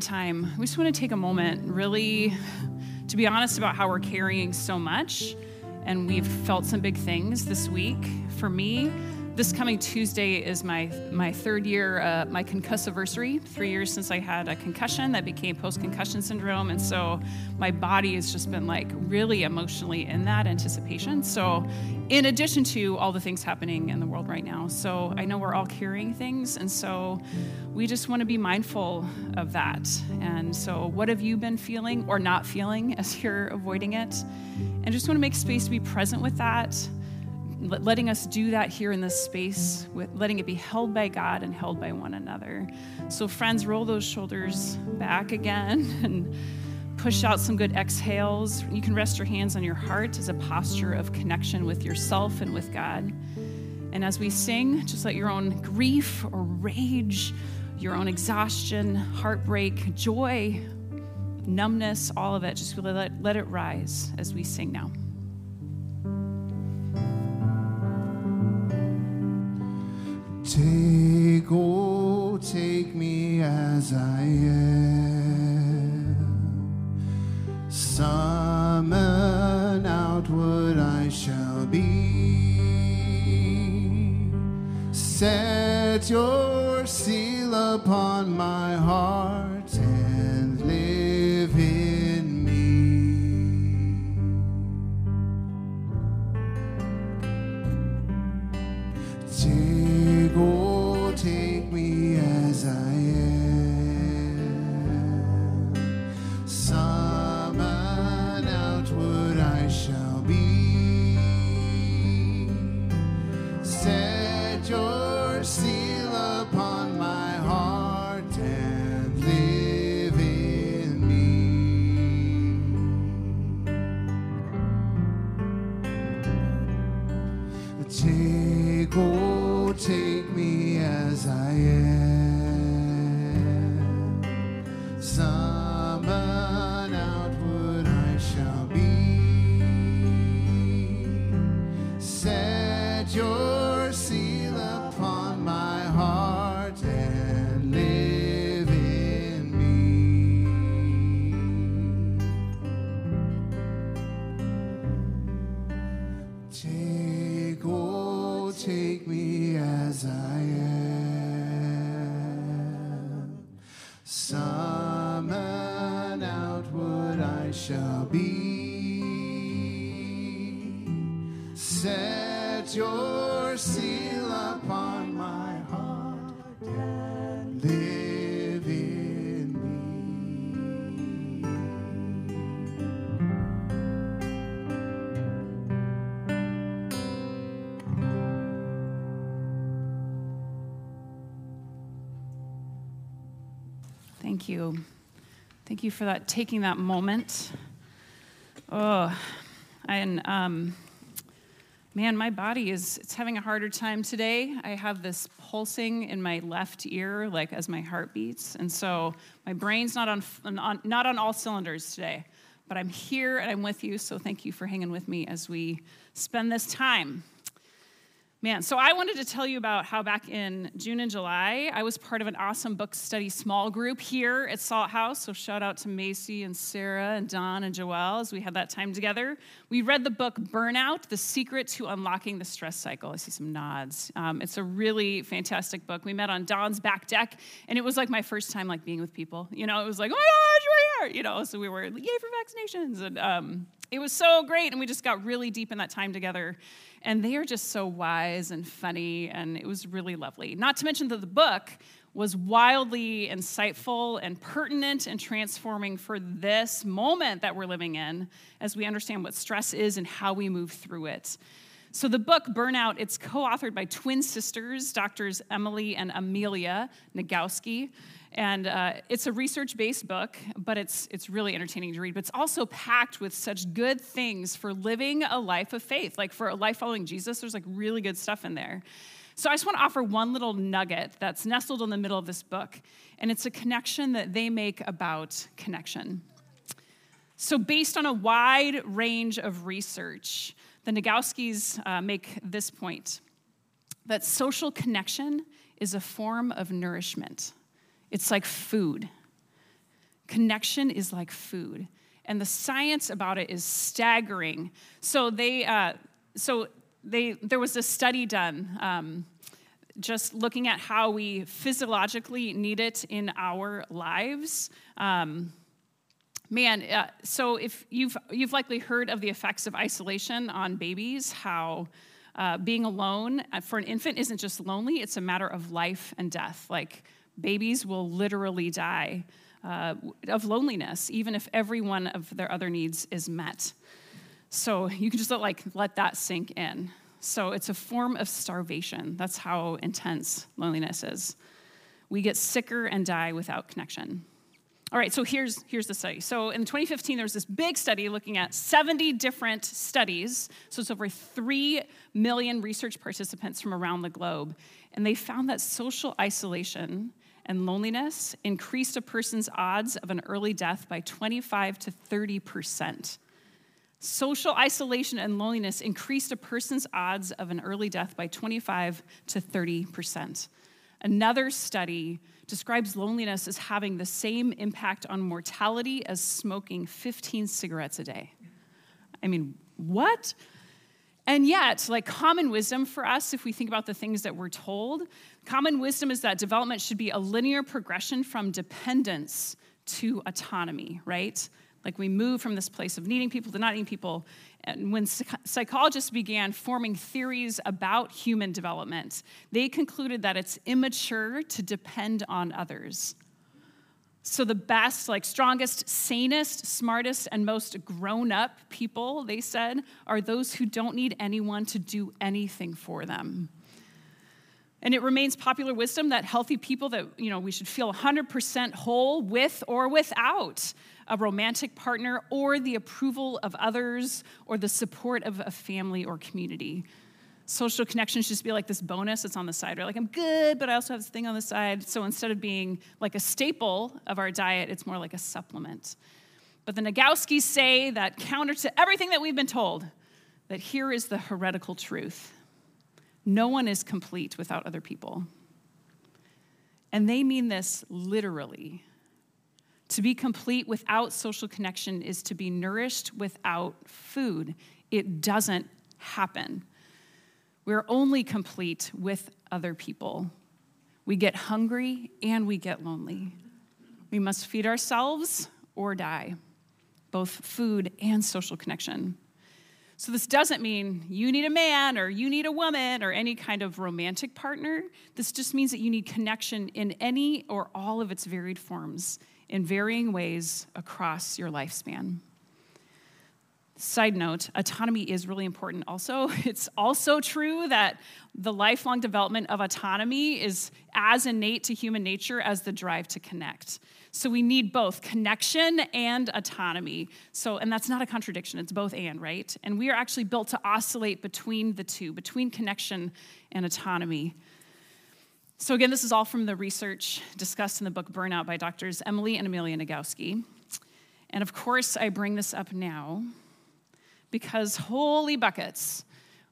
time, we just want to take a moment, really, to be honest about how we're carrying so much. And we've felt some big things this week. For me, this coming Tuesday is my my third year, uh, my concussiversary. Three years since I had a concussion that became post-concussion syndrome, and so my body has just been like really emotionally in that anticipation. So, in addition to all the things happening in the world right now, so I know we're all carrying things, and so we just want to be mindful of that. And so, what have you been feeling or not feeling as you're avoiding it? And just want to make space to be present with that letting us do that here in this space, with letting it be held by God and held by one another. So, friends, roll those shoulders back again and push out some good exhales. You can rest your hands on your heart as a posture of connection with yourself and with God. And as we sing, just let your own grief or rage, your own exhaustion, heartbreak, joy, numbness, all of it, just let, let it rise as we sing now. Take, oh, take me as I am. Summon out what I shall be. Set your seal upon my heart Set your seal upon my heart and live in me. Thank you. Thank you for that, taking that moment. Oh, and um, man, my body is it's having a harder time today. I have this pulsing in my left ear, like as my heart beats, and so my brain's not on, on not on all cylinders today. But I'm here and I'm with you, so thank you for hanging with me as we spend this time. Man, so I wanted to tell you about how back in June and July, I was part of an awesome book study small group here at Salt House. So shout out to Macy and Sarah and Don and Joelle as we had that time together. We read the book Burnout The Secret to Unlocking the Stress Cycle. I see some nods. Um, it's a really fantastic book. We met on Don's back deck, and it was like my first time like being with people. You know, it was like, oh my gosh, you're here. You know, so we were, yay for vaccinations. And um, it was so great, and we just got really deep in that time together. And they are just so wise and funny, and it was really lovely. Not to mention that the book was wildly insightful and pertinent and transforming for this moment that we're living in as we understand what stress is and how we move through it. So the book Burnout, it's co-authored by twin sisters, doctors Emily and Amelia Nagoski. And uh, it's a research based book, but it's, it's really entertaining to read. But it's also packed with such good things for living a life of faith. Like for a life following Jesus, there's like really good stuff in there. So I just want to offer one little nugget that's nestled in the middle of this book, and it's a connection that they make about connection. So, based on a wide range of research, the Nagoskis uh, make this point that social connection is a form of nourishment. It's like food. connection is like food. And the science about it is staggering. So they, uh, so they, there was a study done um, just looking at how we physiologically need it in our lives. Um, man, uh, so if you've you've likely heard of the effects of isolation on babies, how uh, being alone uh, for an infant isn't just lonely; it's a matter of life and death. Like babies will literally die uh, of loneliness, even if every one of their other needs is met. So you can just let, like let that sink in. So it's a form of starvation. That's how intense loneliness is. We get sicker and die without connection. All right, so here's, here's the study. So in 2015, there was this big study looking at 70 different studies. So it's over 3 million research participants from around the globe. And they found that social isolation and loneliness increased a person's odds of an early death by 25 to 30 percent. Social isolation and loneliness increased a person's odds of an early death by 25 to 30 percent. Another study describes loneliness as having the same impact on mortality as smoking 15 cigarettes a day. I mean, what? And yet, like common wisdom for us, if we think about the things that we're told, common wisdom is that development should be a linear progression from dependence to autonomy, right? Like we move from this place of needing people to not needing people. And when psychologists began forming theories about human development, they concluded that it's immature to depend on others. So, the best, like strongest, sanest, smartest, and most grown up people, they said, are those who don't need anyone to do anything for them. And it remains popular wisdom that healthy people that, you know, we should feel 100% whole with or without a romantic partner or the approval of others or the support of a family or community. Social connections just be like this bonus that's on the side, right? Like, I'm good, but I also have this thing on the side. So instead of being like a staple of our diet, it's more like a supplement. But the Nagoskis say that counter to everything that we've been told, that here is the heretical truth no one is complete without other people. And they mean this literally. To be complete without social connection is to be nourished without food. It doesn't happen. We're only complete with other people. We get hungry and we get lonely. We must feed ourselves or die, both food and social connection. So, this doesn't mean you need a man or you need a woman or any kind of romantic partner. This just means that you need connection in any or all of its varied forms in varying ways across your lifespan. Side note, autonomy is really important also. It's also true that the lifelong development of autonomy is as innate to human nature as the drive to connect. So we need both connection and autonomy. So, and that's not a contradiction, it's both and, right? And we are actually built to oscillate between the two, between connection and autonomy. So, again, this is all from the research discussed in the book Burnout by doctors Emily and Amelia Nagoski. And of course, I bring this up now because holy buckets,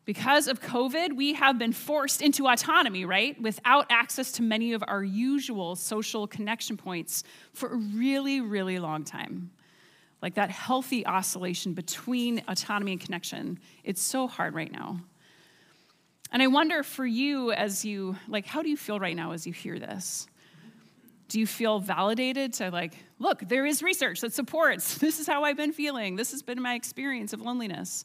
because of COVID, we have been forced into autonomy, right? Without access to many of our usual social connection points for a really, really long time. Like that healthy oscillation between autonomy and connection, it's so hard right now. And I wonder for you as you, like, how do you feel right now as you hear this? Do you feel validated to, like, look, there is research that supports this is how I've been feeling, this has been my experience of loneliness?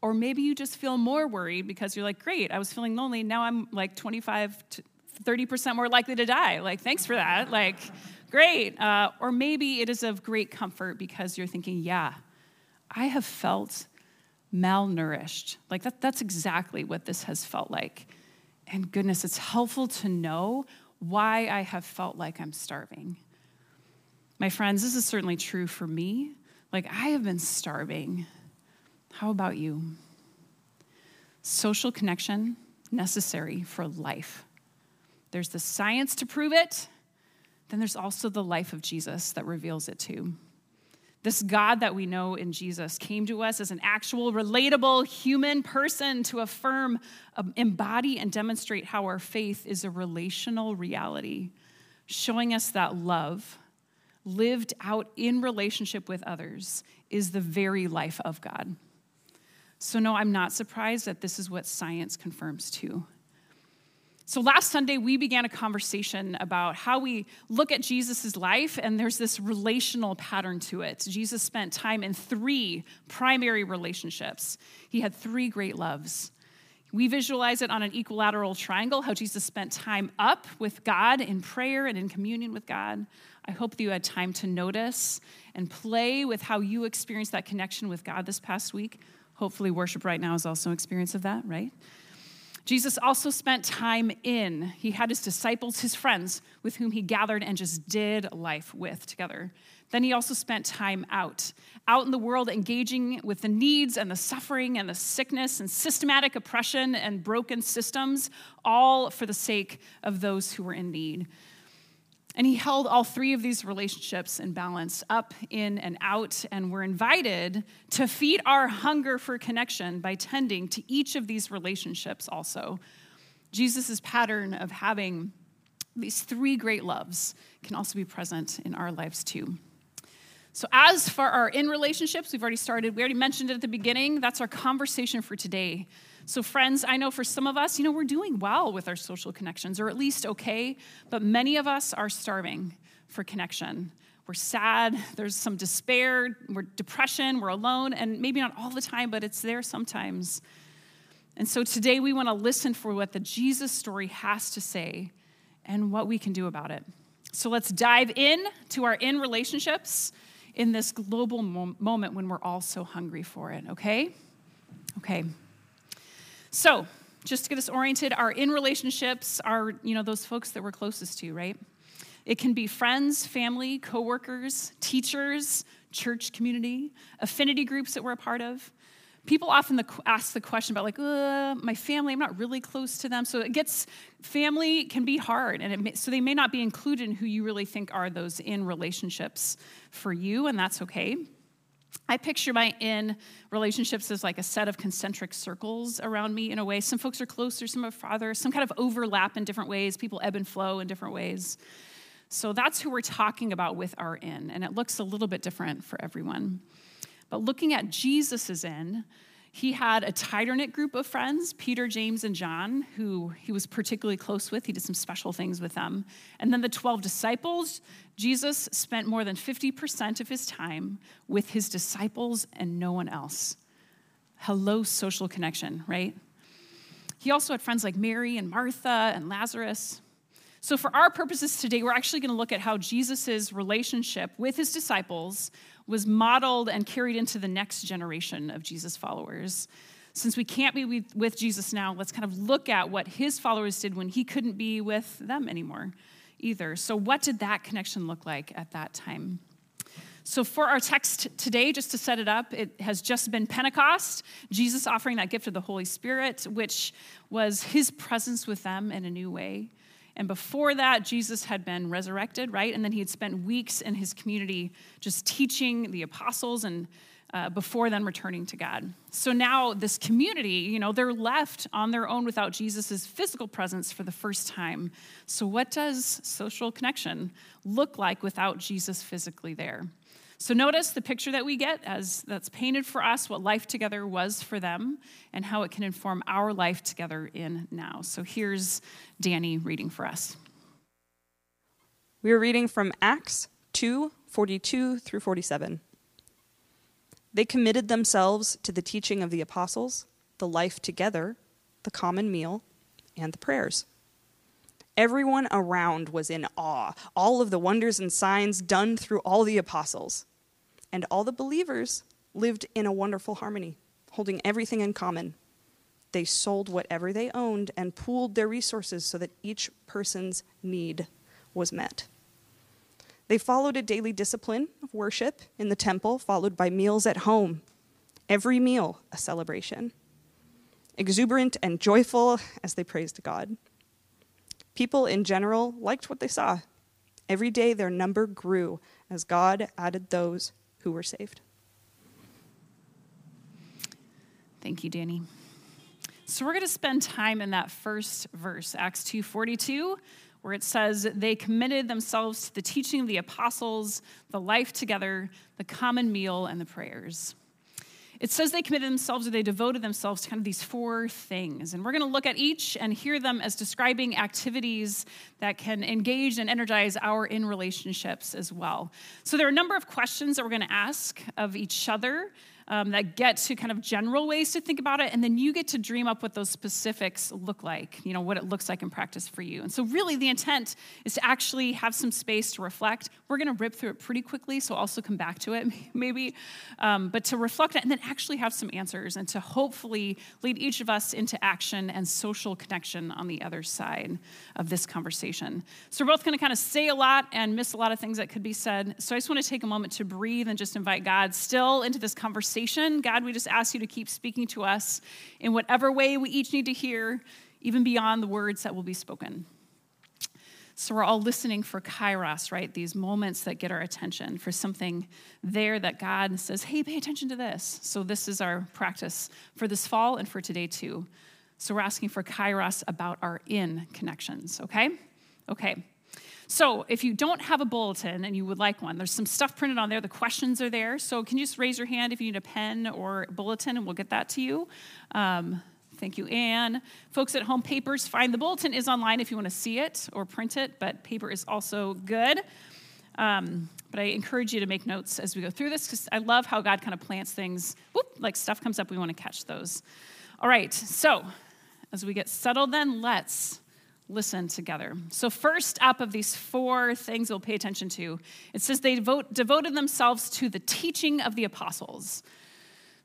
Or maybe you just feel more worried because you're like, great, I was feeling lonely, now I'm like 25 to 30% more likely to die. Like, thanks for that. Like, great. Uh, or maybe it is of great comfort because you're thinking, yeah, I have felt malnourished. Like that, that's exactly what this has felt like. And goodness, it's helpful to know why I have felt like I'm starving. My friends, this is certainly true for me. Like I have been starving. How about you? Social connection necessary for life. There's the science to prove it, then there's also the life of Jesus that reveals it too. This God that we know in Jesus came to us as an actual, relatable human person to affirm, um, embody, and demonstrate how our faith is a relational reality, showing us that love, lived out in relationship with others, is the very life of God. So, no, I'm not surprised that this is what science confirms too. So, last Sunday, we began a conversation about how we look at Jesus' life, and there's this relational pattern to it. Jesus spent time in three primary relationships, he had three great loves. We visualize it on an equilateral triangle, how Jesus spent time up with God in prayer and in communion with God. I hope that you had time to notice and play with how you experienced that connection with God this past week. Hopefully, worship right now is also an experience of that, right? Jesus also spent time in. He had his disciples, his friends, with whom he gathered and just did life with together. Then he also spent time out, out in the world, engaging with the needs and the suffering and the sickness and systematic oppression and broken systems, all for the sake of those who were in need. And he held all three of these relationships in balance, up, in, and out. And we're invited to feed our hunger for connection by tending to each of these relationships also. Jesus' pattern of having these three great loves can also be present in our lives too. So, as for our in relationships, we've already started, we already mentioned it at the beginning. That's our conversation for today. So, friends, I know for some of us, you know, we're doing well with our social connections, or at least okay, but many of us are starving for connection. We're sad, there's some despair, we're depression, we're alone, and maybe not all the time, but it's there sometimes. And so today we want to listen for what the Jesus story has to say and what we can do about it. So let's dive in to our in relationships in this global moment when we're all so hungry for it, okay? Okay. So, just to get us oriented, our in relationships are, you know, those folks that we're closest to, right? It can be friends, family, coworkers, teachers, church community, affinity groups that we're a part of. People often ask the question about, like, my family, I'm not really close to them. So it gets, family can be hard. And may, so they may not be included in who you really think are those in relationships for you, and that's okay. I picture my in relationships as like a set of concentric circles around me in a way. Some folks are closer, some are farther, some kind of overlap in different ways. People ebb and flow in different ways. So that's who we're talking about with our in, and it looks a little bit different for everyone. But looking at Jesus's in, he had a tighter knit group of friends, Peter, James, and John, who he was particularly close with. He did some special things with them. And then the 12 disciples, Jesus spent more than 50% of his time with his disciples and no one else. Hello, social connection, right? He also had friends like Mary and Martha and Lazarus. So, for our purposes today, we're actually going to look at how Jesus' relationship with his disciples was modeled and carried into the next generation of Jesus followers. Since we can't be with Jesus now, let's kind of look at what his followers did when he couldn't be with them anymore either. So, what did that connection look like at that time? So, for our text today, just to set it up, it has just been Pentecost, Jesus offering that gift of the Holy Spirit, which was his presence with them in a new way. And before that, Jesus had been resurrected, right? And then he had spent weeks in his community just teaching the apostles and uh, before then returning to God. So now, this community, you know, they're left on their own without Jesus' physical presence for the first time. So, what does social connection look like without Jesus physically there? So notice the picture that we get as that's painted for us what life together was for them and how it can inform our life together in now. So here's Danny reading for us. We are reading from Acts 2 42 through 47. They committed themselves to the teaching of the apostles, the life together, the common meal, and the prayers. Everyone around was in awe, all of the wonders and signs done through all the apostles. And all the believers lived in a wonderful harmony, holding everything in common. They sold whatever they owned and pooled their resources so that each person's need was met. They followed a daily discipline of worship in the temple, followed by meals at home. Every meal a celebration. Exuberant and joyful as they praised God. People in general liked what they saw. Every day their number grew as God added those who were saved. Thank you, Danny. So we're going to spend time in that first verse, Acts 2:42, where it says they committed themselves to the teaching of the apostles, the life together, the common meal, and the prayers. It says they committed themselves or they devoted themselves to kind of these four things. And we're going to look at each and hear them as describing activities that can engage and energize our in relationships as well. So there are a number of questions that we're going to ask of each other um, that get to kind of general ways to think about it, and then you get to dream up what those specifics look like, you know, what it looks like in practice for you. And so, really, the intent is to actually have some space to reflect. We're going to rip through it pretty quickly, so also come back to it maybe, um, but to reflect and then actually have some answers and to hopefully lead each of us into action and social connection on the other side of this conversation. So, we're both going to kind of say a lot and miss a lot of things that could be said. So, I just want to take a moment to breathe and just invite God still into this conversation conversation. God, we just ask you to keep speaking to us in whatever way we each need to hear, even beyond the words that will be spoken. So we're all listening for kairos, right? These moments that get our attention, for something there that God says, hey, pay attention to this. So this is our practice for this fall and for today too. So we're asking for kairos about our in connections, okay? Okay. So, if you don't have a bulletin and you would like one, there's some stuff printed on there. The questions are there. So, can you just raise your hand if you need a pen or bulletin, and we'll get that to you. Um, thank you, Anne. Folks at home, papers fine. The bulletin is online if you want to see it or print it, but paper is also good. Um, but I encourage you to make notes as we go through this because I love how God kind of plants things. Whoop, like stuff comes up, we want to catch those. All right, so as we get settled, then let's listen together. So, first up of these four things we'll pay attention to, it says they devote, devoted themselves to the teaching of the apostles.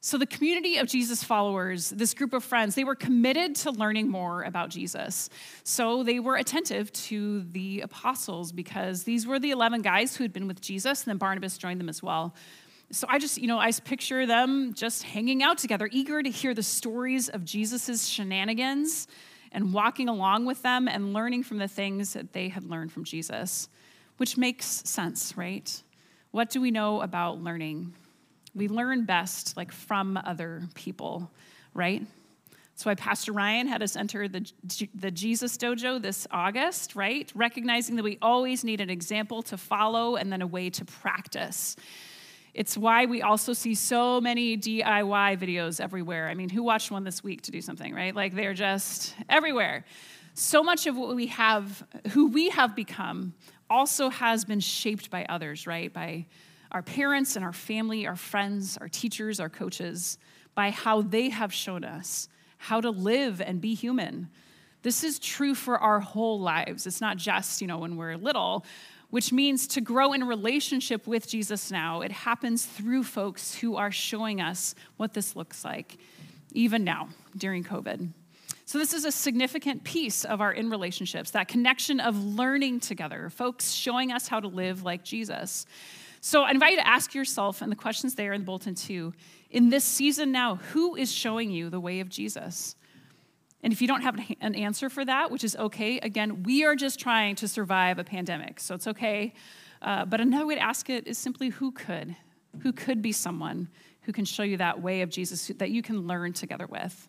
So, the community of Jesus followers, this group of friends, they were committed to learning more about Jesus. So, they were attentive to the apostles because these were the 11 guys who had been with Jesus, and then Barnabas joined them as well. So I just, you know, I picture them just hanging out together, eager to hear the stories of Jesus's shenanigans and walking along with them and learning from the things that they had learned from Jesus, which makes sense, right? What do we know about learning? We learn best like from other people, right? That's why Pastor Ryan had us enter the, the Jesus Dojo this August, right? Recognizing that we always need an example to follow and then a way to practice. It's why we also see so many DIY videos everywhere. I mean, who watched one this week to do something, right? Like they're just everywhere. So much of what we have, who we have become, also has been shaped by others, right? By our parents and our family, our friends, our teachers, our coaches, by how they have shown us how to live and be human. This is true for our whole lives. It's not just, you know, when we're little, which means to grow in relationship with Jesus now. It happens through folks who are showing us what this looks like, even now during COVID. So, this is a significant piece of our in relationships, that connection of learning together, folks showing us how to live like Jesus. So, I invite you to ask yourself, and the questions there in the bulletin too, in this season now, who is showing you the way of Jesus? And if you don't have an answer for that, which is okay, again, we are just trying to survive a pandemic, so it's okay. Uh, but another way to ask it is simply who could? Who could be someone who can show you that way of Jesus that you can learn together with?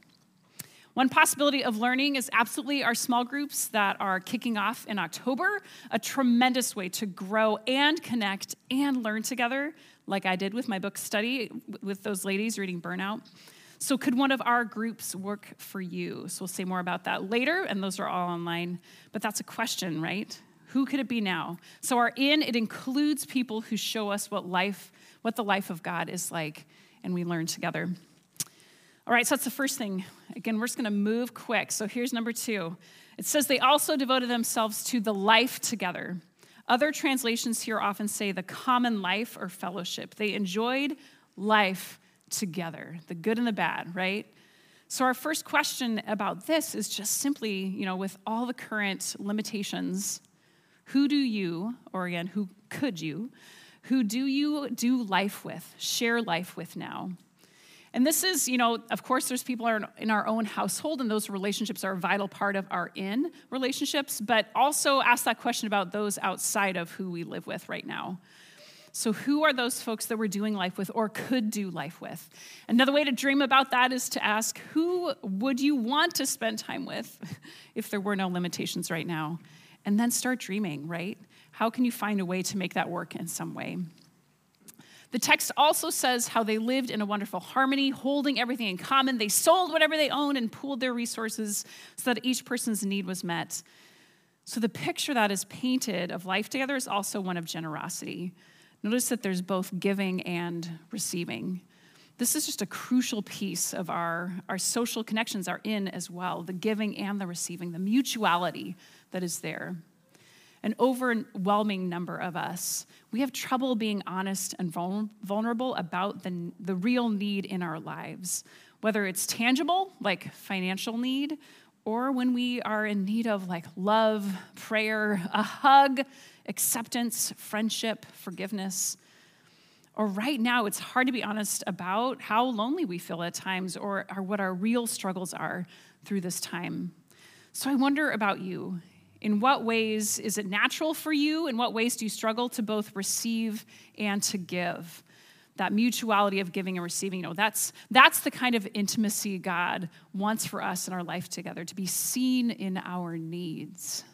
One possibility of learning is absolutely our small groups that are kicking off in October, a tremendous way to grow and connect and learn together, like I did with my book study with those ladies reading Burnout. So, could one of our groups work for you? So, we'll say more about that later, and those are all online. But that's a question, right? Who could it be now? So, our in, it includes people who show us what life, what the life of God is like, and we learn together. All right, so that's the first thing. Again, we're just to move quick. So, here's number two it says they also devoted themselves to the life together. Other translations here often say the common life or fellowship. They enjoyed life together, the good and the bad, right? So, our first question about this is just simply, you know, with all the current limitations, who do you, or again, who could you, who do you do life with, share life with now? And this is, you know, of course, there's people in our own household, and those relationships are a vital part of our in relationships, but also ask that question about those outside of who we live with right now. So, who are those folks that we're doing life with or could do life with? Another way to dream about that is to ask who would you want to spend time with if there were no limitations right now? and then start dreaming, right? How can you find a way to make that work in some way? The text also says how they lived in a wonderful harmony, holding everything in common. They sold whatever they owned and pooled their resources so that each person's need was met. So the picture that is painted of life together is also one of generosity. Notice that there's both giving and receiving. This is just a crucial piece of our, our social connections are in as well the giving and the receiving, the mutuality that is there an overwhelming number of us, we have trouble being honest and vulnerable about the, the real need in our lives, whether it's tangible, like financial need, or when we are in need of like love, prayer, a hug, acceptance, friendship, forgiveness. Or right now, it's hard to be honest about how lonely we feel at times or, or what our real struggles are through this time. So I wonder about you. In what ways is it natural for you? In what ways do you struggle to both receive and to give? That mutuality of giving and receiving, you know, that's, that's the kind of intimacy God wants for us in our life together, to be seen in our needs.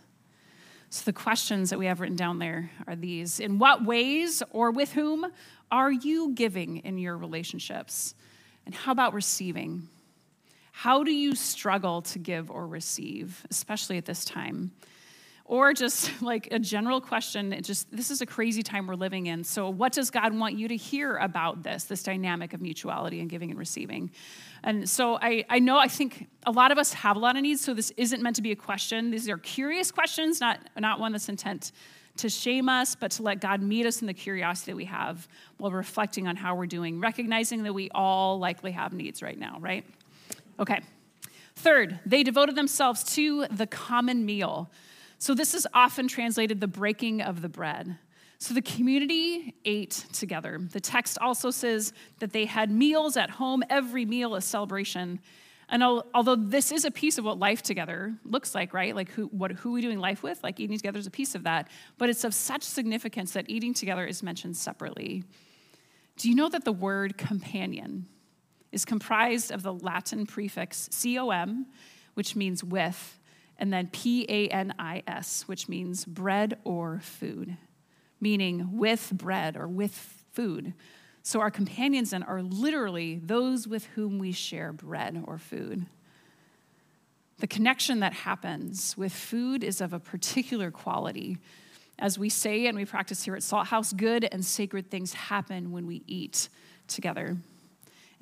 So, the questions that we have written down there are these In what ways or with whom are you giving in your relationships? And how about receiving? How do you struggle to give or receive, especially at this time? Or just like a general question it just this is a crazy time we're living in. So what does god want you to hear about this this dynamic of mutuality and giving and receiving? And so I, I know i think a lot of us have a lot of needs so this isn't meant to be a question. These are curious questions not, not one that's intent to shame us but to let god meet us in the curiosity that we have while reflecting on how we're doing recognizing that we all likely have needs right now right? Okay. Third they devoted themselves to the common meal so, this is often translated the breaking of the bread. So, the community ate together. The text also says that they had meals at home, every meal a celebration. And although this is a piece of what life together looks like, right? Like who, what, who are we doing life with? Like eating together is a piece of that. But it's of such significance that eating together is mentioned separately. Do you know that the word companion is comprised of the Latin prefix com, which means with, and then P A N I S, which means bread or food, meaning with bread or with food. So our companions then are literally those with whom we share bread or food. The connection that happens with food is of a particular quality. As we say and we practice here at Salt House, good and sacred things happen when we eat together.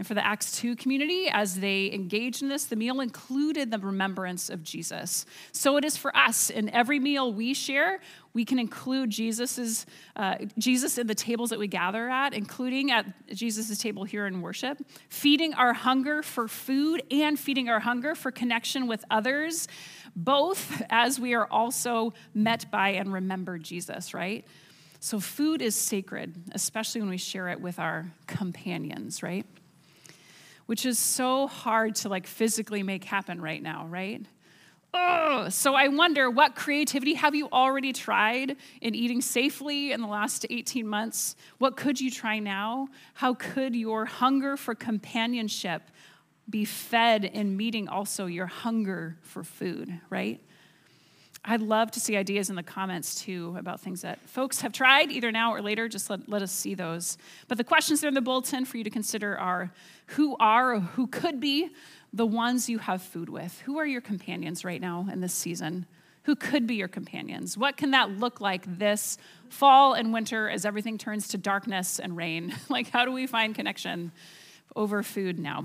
And for the Acts 2 community, as they engaged in this, the meal included the remembrance of Jesus. So it is for us. In every meal we share, we can include Jesus's, uh, Jesus in the tables that we gather at, including at Jesus' table here in worship, feeding our hunger for food and feeding our hunger for connection with others, both as we are also met by and remember Jesus, right? So food is sacred, especially when we share it with our companions, right? Which is so hard to like physically make happen right now, right? Oh, so I wonder what creativity have you already tried in eating safely in the last 18 months? What could you try now? How could your hunger for companionship be fed in meeting also your hunger for food, right? I'd love to see ideas in the comments too about things that folks have tried either now or later. Just let, let us see those. But the questions there in the bulletin for you to consider are who are or who could be the ones you have food with? Who are your companions right now in this season? Who could be your companions? What can that look like this fall and winter as everything turns to darkness and rain? like, how do we find connection over food now?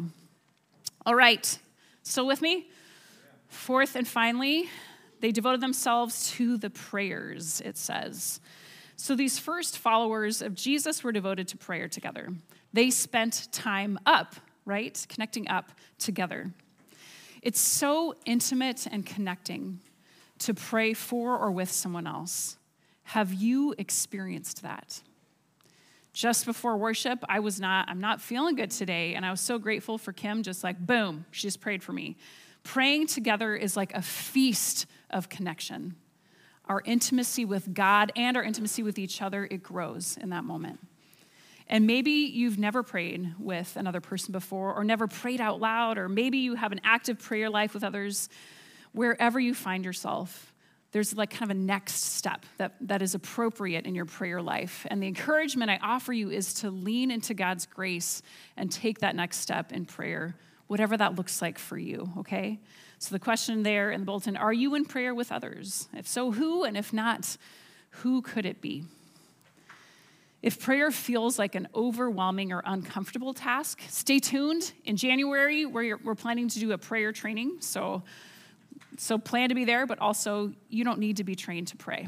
All right, still with me? Fourth and finally, they devoted themselves to the prayers, it says. So these first followers of Jesus were devoted to prayer together. They spent time up, right? Connecting up together. It's so intimate and connecting to pray for or with someone else. Have you experienced that? Just before worship, I was not, I'm not feeling good today, and I was so grateful for Kim, just like, boom, she just prayed for me. Praying together is like a feast of connection. Our intimacy with God and our intimacy with each other, it grows in that moment. And maybe you've never prayed with another person before, or never prayed out loud, or maybe you have an active prayer life with others. Wherever you find yourself, there's like kind of a next step that, that is appropriate in your prayer life. And the encouragement I offer you is to lean into God's grace and take that next step in prayer, whatever that looks like for you, okay? So the question there in the bulletin are you in prayer with others? If so, who? And if not, who could it be? If prayer feels like an overwhelming or uncomfortable task, stay tuned. In January, we're, we're planning to do a prayer training. So so plan to be there, but also you don't need to be trained to pray.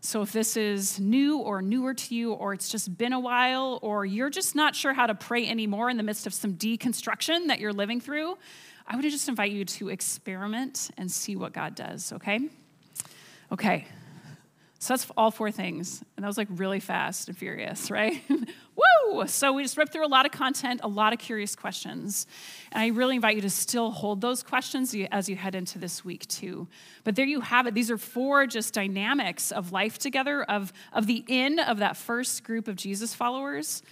So if this is new or newer to you, or it's just been a while, or you're just not sure how to pray anymore in the midst of some deconstruction that you're living through, I would just invite you to experiment and see what God does, okay? Okay, so that's all four things. And that was like really fast and furious, right? Woo! So we just ripped through a lot of content, a lot of curious questions. And I really invite you to still hold those questions as you head into this week, too. But there you have it. These are four just dynamics of life together, of, of the in of that first group of Jesus followers.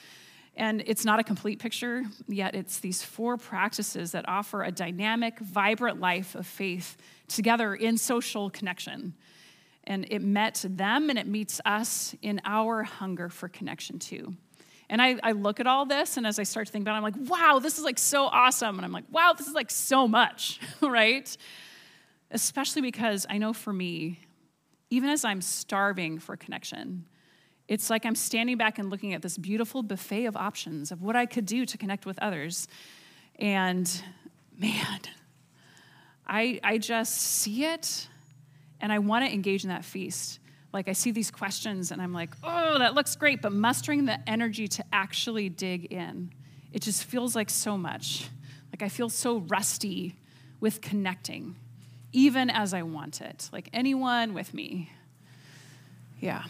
And it's not a complete picture, yet it's these four practices that offer a dynamic, vibrant life of faith together in social connection. And it met them and it meets us in our hunger for connection too. And I, I, look at all this, and as I start to think about it, I'm like, wow, this is like so awesome. And I'm like, wow, this is like so much, right? Especially because I know for me, even as I'm starving for connection, it's like I'm standing back and looking at this beautiful buffet of options of what I could do to connect with others. And man, I, I just see it and I want to engage in that feast. Like I see these questions and I'm like, oh, that looks great, but mustering the energy to actually dig in, it just feels like so much. Like I feel so rusty with connecting, even as I want it. Like anyone with me. Yeah.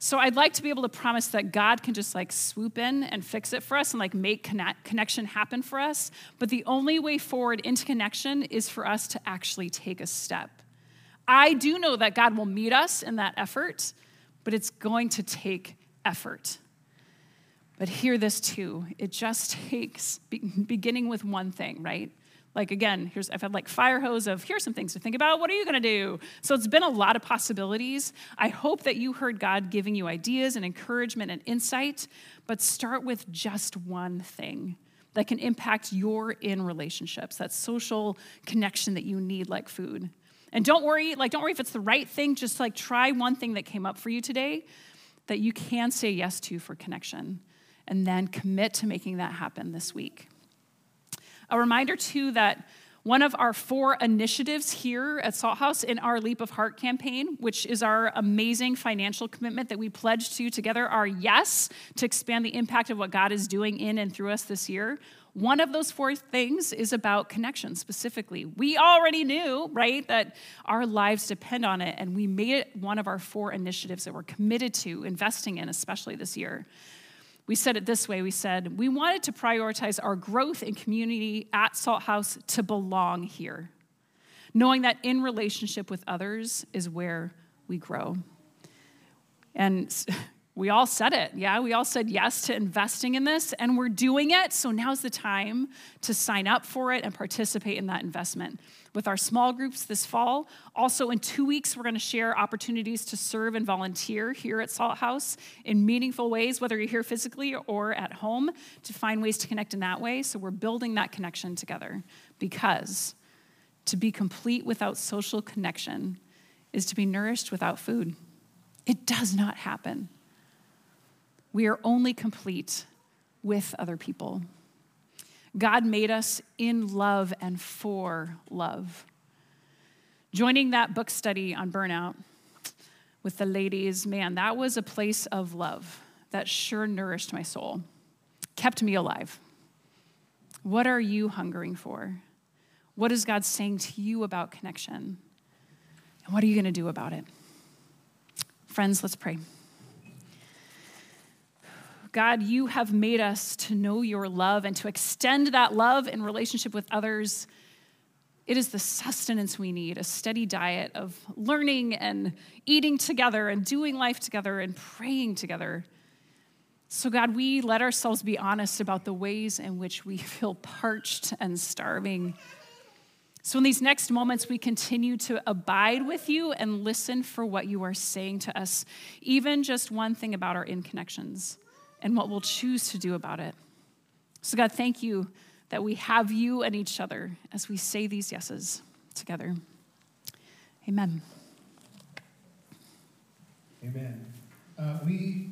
So I'd like to be able to promise that God can just like swoop in and fix it for us and like make connect, connection happen for us. But the only way forward into connection is for us to actually take a step. I do know that God will meet us in that effort, but it's going to take effort. But hear this too it just takes beginning with one thing, right? Like again, here's I've had like fire hose of here's some things to think about. What are you gonna do? So it's been a lot of possibilities. I hope that you heard God giving you ideas and encouragement and insight, but start with just one thing that can impact your in relationships, that social connection that you need, like food. And don't worry, like, don't worry if it's the right thing. Just like try one thing that came up for you today that you can say yes to for connection, and then commit to making that happen this week. A reminder, too, that one of our four initiatives here at Salt House in our Leap of Heart campaign, which is our amazing financial commitment that we pledged to together, our yes to expand the impact of what God is doing in and through us this year. One of those four things is about connection specifically. We already knew, right, that our lives depend on it, and we made it one of our four initiatives that we're committed to investing in, especially this year. We said it this way we said, we wanted to prioritize our growth in community at Salt House to belong here, knowing that in relationship with others is where we grow. And we all said it. Yeah, we all said yes to investing in this, and we're doing it. So now's the time to sign up for it and participate in that investment. With our small groups this fall, also in two weeks, we're going to share opportunities to serve and volunteer here at Salt House in meaningful ways, whether you're here physically or at home, to find ways to connect in that way. So we're building that connection together because to be complete without social connection is to be nourished without food. It does not happen. We are only complete with other people. God made us in love and for love. Joining that book study on burnout with the ladies, man, that was a place of love that sure nourished my soul, kept me alive. What are you hungering for? What is God saying to you about connection? And what are you going to do about it? Friends, let's pray. God, you have made us to know your love and to extend that love in relationship with others. It is the sustenance we need, a steady diet of learning and eating together and doing life together and praying together. So, God, we let ourselves be honest about the ways in which we feel parched and starving. So, in these next moments, we continue to abide with you and listen for what you are saying to us, even just one thing about our in connections and what we'll choose to do about it. So, God, thank you that we have you and each other as we say these yeses together. Amen. Amen. Uh, we